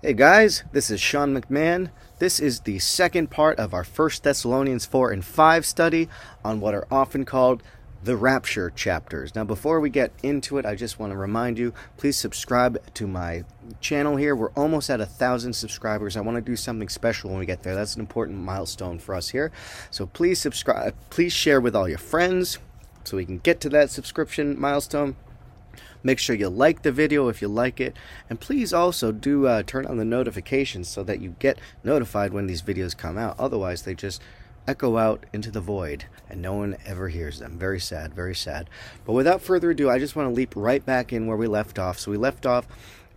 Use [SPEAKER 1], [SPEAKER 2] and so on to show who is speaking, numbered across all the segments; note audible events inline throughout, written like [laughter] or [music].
[SPEAKER 1] Hey guys, this is Sean McMahon. This is the second part of our 1 Thessalonians 4 and 5 study on what are often called the rapture chapters. Now, before we get into it, I just want to remind you please subscribe to my channel here. We're almost at a thousand subscribers. I want to do something special when we get there. That's an important milestone for us here. So please subscribe, please share with all your friends so we can get to that subscription milestone. Make sure you like the video if you like it. And please also do uh, turn on the notifications so that you get notified when these videos come out. Otherwise, they just echo out into the void and no one ever hears them. Very sad, very sad. But without further ado, I just want to leap right back in where we left off. So we left off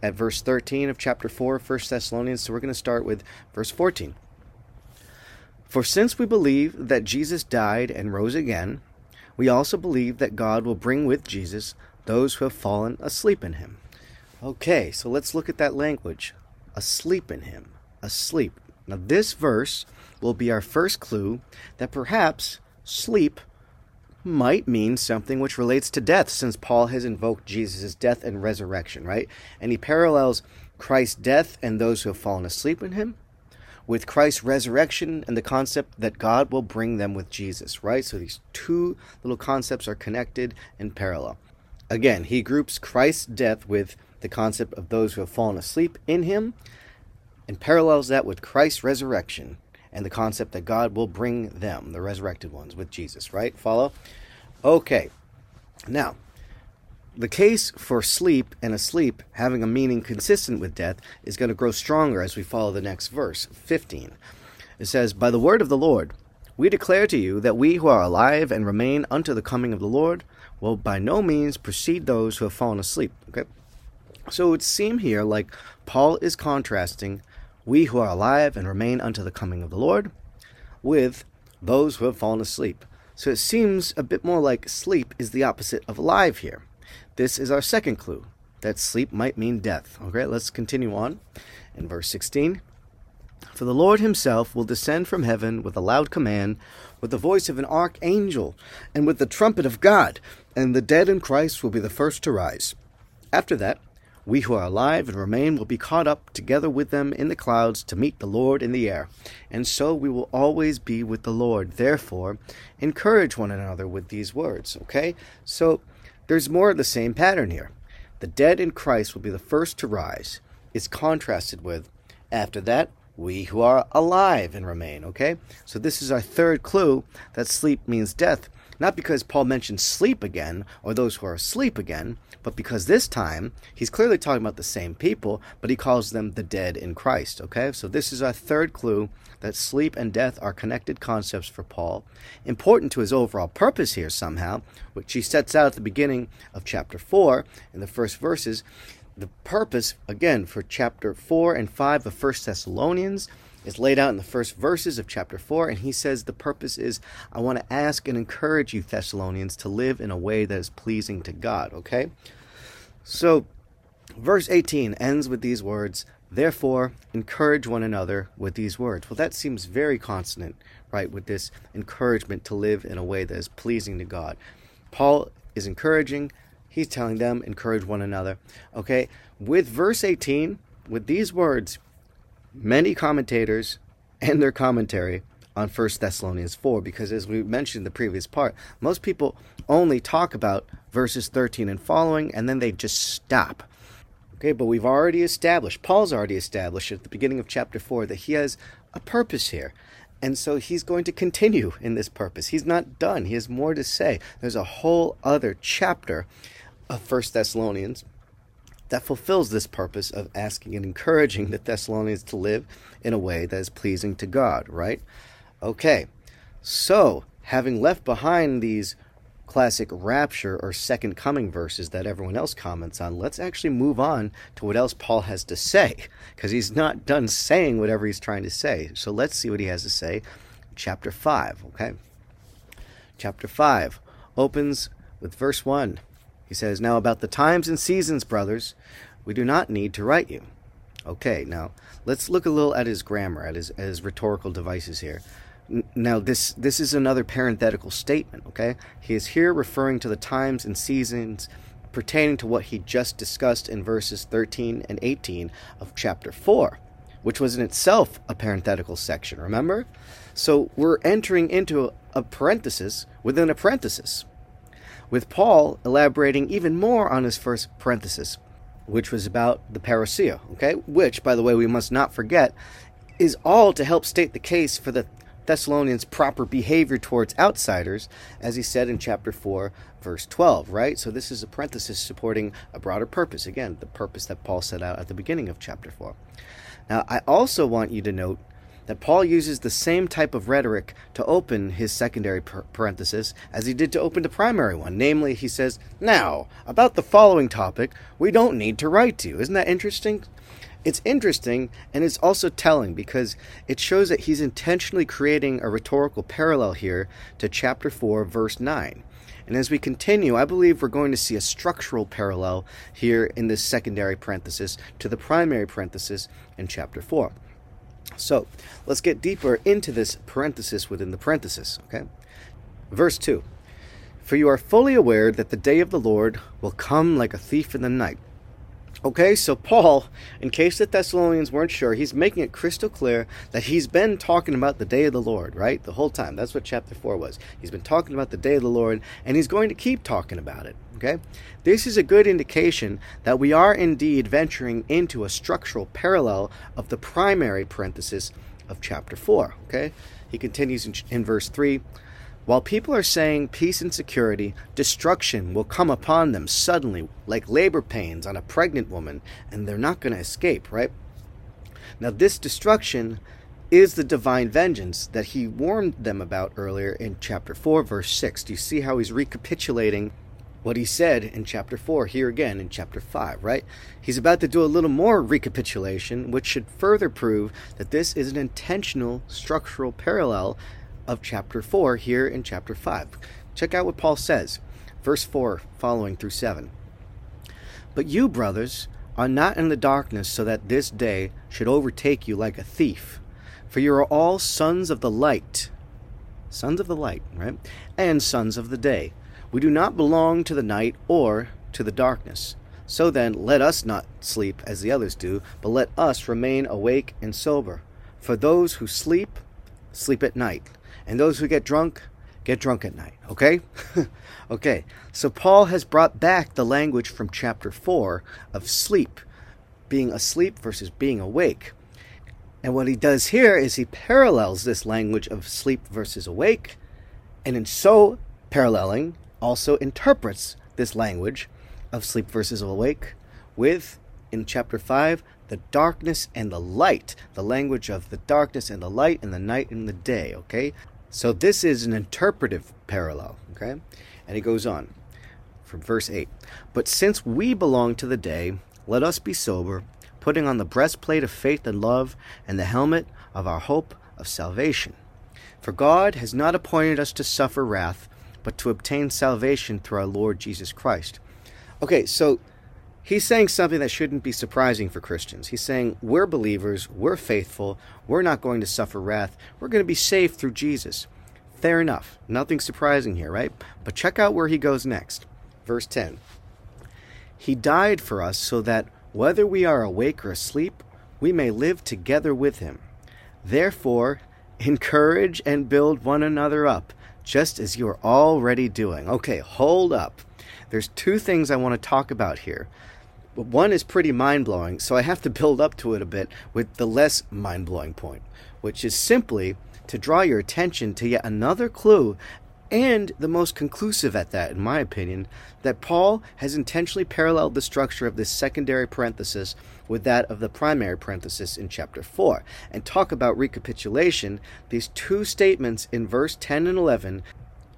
[SPEAKER 1] at verse 13 of chapter 4 of 1 Thessalonians. So we're going to start with verse 14. For since we believe that Jesus died and rose again, we also believe that God will bring with Jesus those who have fallen asleep in him. Okay, so let's look at that language. Asleep in him. Asleep. Now, this verse will be our first clue that perhaps sleep might mean something which relates to death, since Paul has invoked Jesus' death and resurrection, right? And he parallels Christ's death and those who have fallen asleep in him with Christ's resurrection and the concept that God will bring them with Jesus, right? So these two little concepts are connected in parallel. Again, he groups Christ's death with the concept of those who have fallen asleep in him and parallels that with Christ's resurrection and the concept that God will bring them, the resurrected ones, with Jesus, right? Follow? Okay. Now, the case for sleep and asleep having a meaning consistent with death is going to grow stronger as we follow the next verse, 15. It says, By the word of the Lord, we declare to you that we who are alive and remain unto the coming of the Lord will by no means precede those who have fallen asleep. Okay? So it would seem here like Paul is contrasting we who are alive and remain unto the coming of the Lord with those who have fallen asleep. So it seems a bit more like sleep is the opposite of alive here. This is our second clue that sleep might mean death. Okay, let's continue on in verse 16. For the Lord himself will descend from heaven with a loud command, with the voice of an archangel, and with the trumpet of God, and the dead in Christ will be the first to rise. After that, we who are alive and remain will be caught up together with them in the clouds to meet the Lord in the air. And so we will always be with the Lord. Therefore, encourage one another with these words. Okay? So there's more of the same pattern here. The dead in Christ will be the first to rise. It's contrasted with, after that, we who are alive and remain. Okay? So this is our third clue that sleep means death. Not because Paul mentions sleep again, or those who are asleep again, but because this time he's clearly talking about the same people, but he calls them the dead in Christ. Okay, so this is our third clue that sleep and death are connected concepts for Paul, important to his overall purpose here somehow, which he sets out at the beginning of chapter 4 in the first verses. The purpose, again, for chapter 4 and 5 of 1 Thessalonians is laid out in the first verses of chapter 4, and he says the purpose is I want to ask and encourage you, Thessalonians, to live in a way that is pleasing to God, okay? So, verse 18 ends with these words, Therefore, encourage one another with these words. Well, that seems very consonant, right, with this encouragement to live in a way that is pleasing to God. Paul is encouraging, he's telling them, encourage one another, okay? With verse 18, with these words, many commentators and their commentary on 1 Thessalonians 4 because as we mentioned in the previous part, most people only talk about verses 13 and following and then they just stop. Okay, but we've already established, Paul's already established at the beginning of chapter 4 that he has a purpose here. And so he's going to continue in this purpose. He's not done. He has more to say. There's a whole other chapter of 1 Thessalonians that fulfills this purpose of asking and encouraging the Thessalonians to live in a way that is pleasing to God, right? Okay, so having left behind these classic rapture or second coming verses that everyone else comments on, let's actually move on to what else Paul has to say, because he's not done saying whatever he's trying to say. So let's see what he has to say. Chapter 5, okay? Chapter 5 opens with verse 1. He says, Now about the times and seasons, brothers, we do not need to write you. Okay, now let's look a little at his grammar, at his, at his rhetorical devices here. Now, this, this is another parenthetical statement, okay? He is here referring to the times and seasons pertaining to what he just discussed in verses 13 and 18 of chapter 4, which was in itself a parenthetical section, remember? So we're entering into a parenthesis within a parenthesis, with Paul elaborating even more on his first parenthesis, which was about the parousia, okay? Which, by the way, we must not forget, is all to help state the case for the Thessalonians' proper behavior towards outsiders, as he said in chapter 4, verse 12, right? So this is a parenthesis supporting a broader purpose. Again, the purpose that Paul set out at the beginning of chapter 4. Now, I also want you to note that Paul uses the same type of rhetoric to open his secondary parenthesis as he did to open the primary one. Namely, he says, Now, about the following topic, we don't need to write to you. Isn't that interesting? It's interesting and it's also telling because it shows that he's intentionally creating a rhetorical parallel here to chapter 4, verse 9. And as we continue, I believe we're going to see a structural parallel here in this secondary parenthesis to the primary parenthesis in chapter 4. So let's get deeper into this parenthesis within the parenthesis, okay? Verse 2 For you are fully aware that the day of the Lord will come like a thief in the night. Okay, so Paul, in case the Thessalonians weren't sure, he's making it crystal clear that he's been talking about the day of the Lord, right? The whole time. That's what chapter 4 was. He's been talking about the day of the Lord, and he's going to keep talking about it, okay? This is a good indication that we are indeed venturing into a structural parallel of the primary parenthesis of chapter 4, okay? He continues in, in verse 3 while people are saying peace and security, destruction will come upon them suddenly, like labor pains on a pregnant woman, and they're not going to escape, right? Now, this destruction is the divine vengeance that he warned them about earlier in chapter 4, verse 6. Do you see how he's recapitulating what he said in chapter 4 here again in chapter 5, right? He's about to do a little more recapitulation, which should further prove that this is an intentional structural parallel of chapter 4 here in chapter 5. Check out what Paul says, verse 4 following through 7. But you, brothers, are not in the darkness so that this day should overtake you like a thief. For you are all sons of the light. Sons of the light, right? And sons of the day. We do not belong to the night or to the darkness. So then, let us not sleep as the others do, but let us remain awake and sober. For those who sleep, sleep at night and those who get drunk get drunk at night. Okay? [laughs] okay. So Paul has brought back the language from chapter 4 of sleep, being asleep versus being awake. And what he does here is he parallels this language of sleep versus awake, and in so paralleling, also interprets this language of sleep versus awake with, in chapter 5, the darkness and the light, the language of the darkness and the light and the night and the day, okay? So this is an interpretive parallel, okay? And he goes on from verse 8. But since we belong to the day, let us be sober, putting on the breastplate of faith and love, and the helmet of our hope of salvation. For God has not appointed us to suffer wrath, but to obtain salvation through our Lord Jesus Christ. Okay, so he's saying something that shouldn't be surprising for Christians. He's saying, We're believers, we're faithful, we're not going to suffer wrath, we're going to be saved through Jesus. Fair enough. Nothing surprising here, right? But check out where he goes next. Verse 10 He died for us so that whether we are awake or asleep, we may live together with him. Therefore, encourage and build one another up, just as you are already doing. Okay, hold up. There's two things I want to talk about here. One is pretty mind blowing, so I have to build up to it a bit with the less mind blowing point, which is simply to draw your attention to yet another clue, and the most conclusive at that, in my opinion, that Paul has intentionally paralleled the structure of this secondary parenthesis with that of the primary parenthesis in chapter 4. And talk about recapitulation, these two statements in verse 10 and 11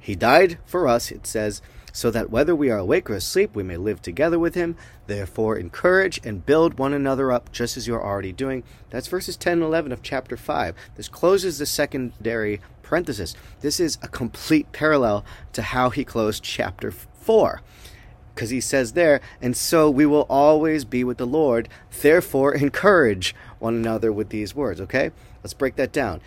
[SPEAKER 1] He died for us, it says, so that whether we are awake or asleep, we may live together with him. Therefore, encourage and build one another up, just as you are already doing. That's verses 10 and 11 of chapter 5. This closes the secondary parenthesis. This is a complete parallel to how he closed chapter 4. Because he says there, and so we will always be with the Lord. Therefore, encourage one another with these words. Okay? Let's break that down.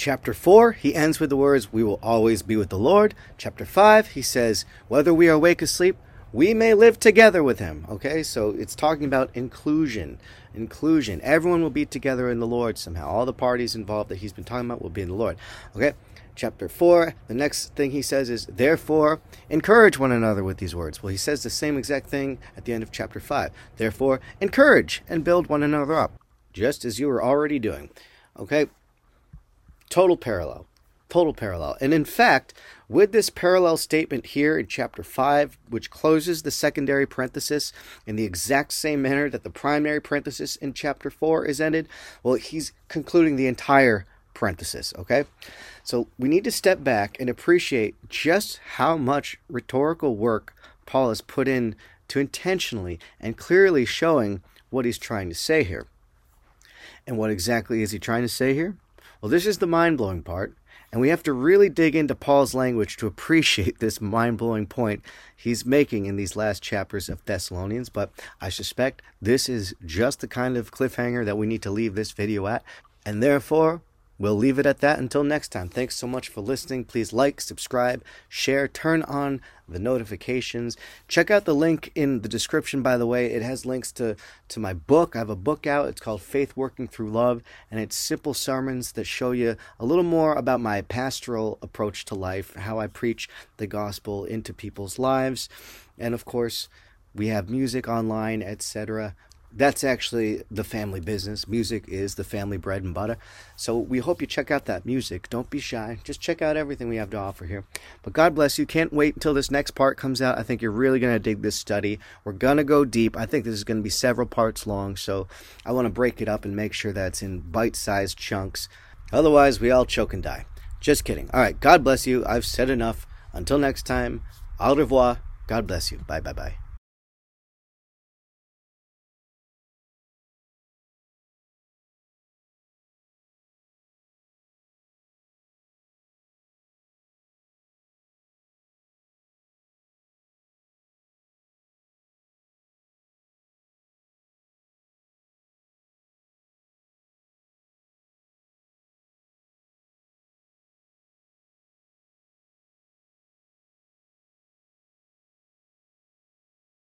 [SPEAKER 1] Chapter 4, he ends with the words, We will always be with the Lord. Chapter 5, he says, Whether we are awake or asleep, we may live together with him. Okay, so it's talking about inclusion. Inclusion. Everyone will be together in the Lord somehow. All the parties involved that he's been talking about will be in the Lord. Okay, chapter 4, the next thing he says is, Therefore, encourage one another with these words. Well, he says the same exact thing at the end of chapter 5. Therefore, encourage and build one another up, just as you are already doing. Okay? Total parallel. Total parallel. And in fact, with this parallel statement here in chapter 5, which closes the secondary parenthesis in the exact same manner that the primary parenthesis in chapter 4 is ended, well, he's concluding the entire parenthesis, okay? So we need to step back and appreciate just how much rhetorical work Paul has put in to intentionally and clearly showing what he's trying to say here. And what exactly is he trying to say here? Well, this is the mind blowing part, and we have to really dig into Paul's language to appreciate this mind blowing point he's making in these last chapters of Thessalonians. But I suspect this is just the kind of cliffhanger that we need to leave this video at, and therefore We'll leave it at that until next time. Thanks so much for listening. Please like, subscribe, share, turn on the notifications. Check out the link in the description, by the way. It has links to, to my book. I have a book out. It's called Faith Working Through Love, and it's simple sermons that show you a little more about my pastoral approach to life, how I preach the gospel into people's lives. And of course, we have music online, etc that's actually the family business. Music is the family bread and butter. So we hope you check out that music. Don't be shy. Just check out everything we have to offer here. But God bless you. Can't wait until this next part comes out. I think you're really going to dig this study. We're going to go deep. I think this is going to be several parts long. So I want to break it up and make sure that's in bite sized chunks. Otherwise, we all choke and die. Just kidding. All right. God bless you. I've said enough. Until next time, au revoir. God bless you. Bye bye bye.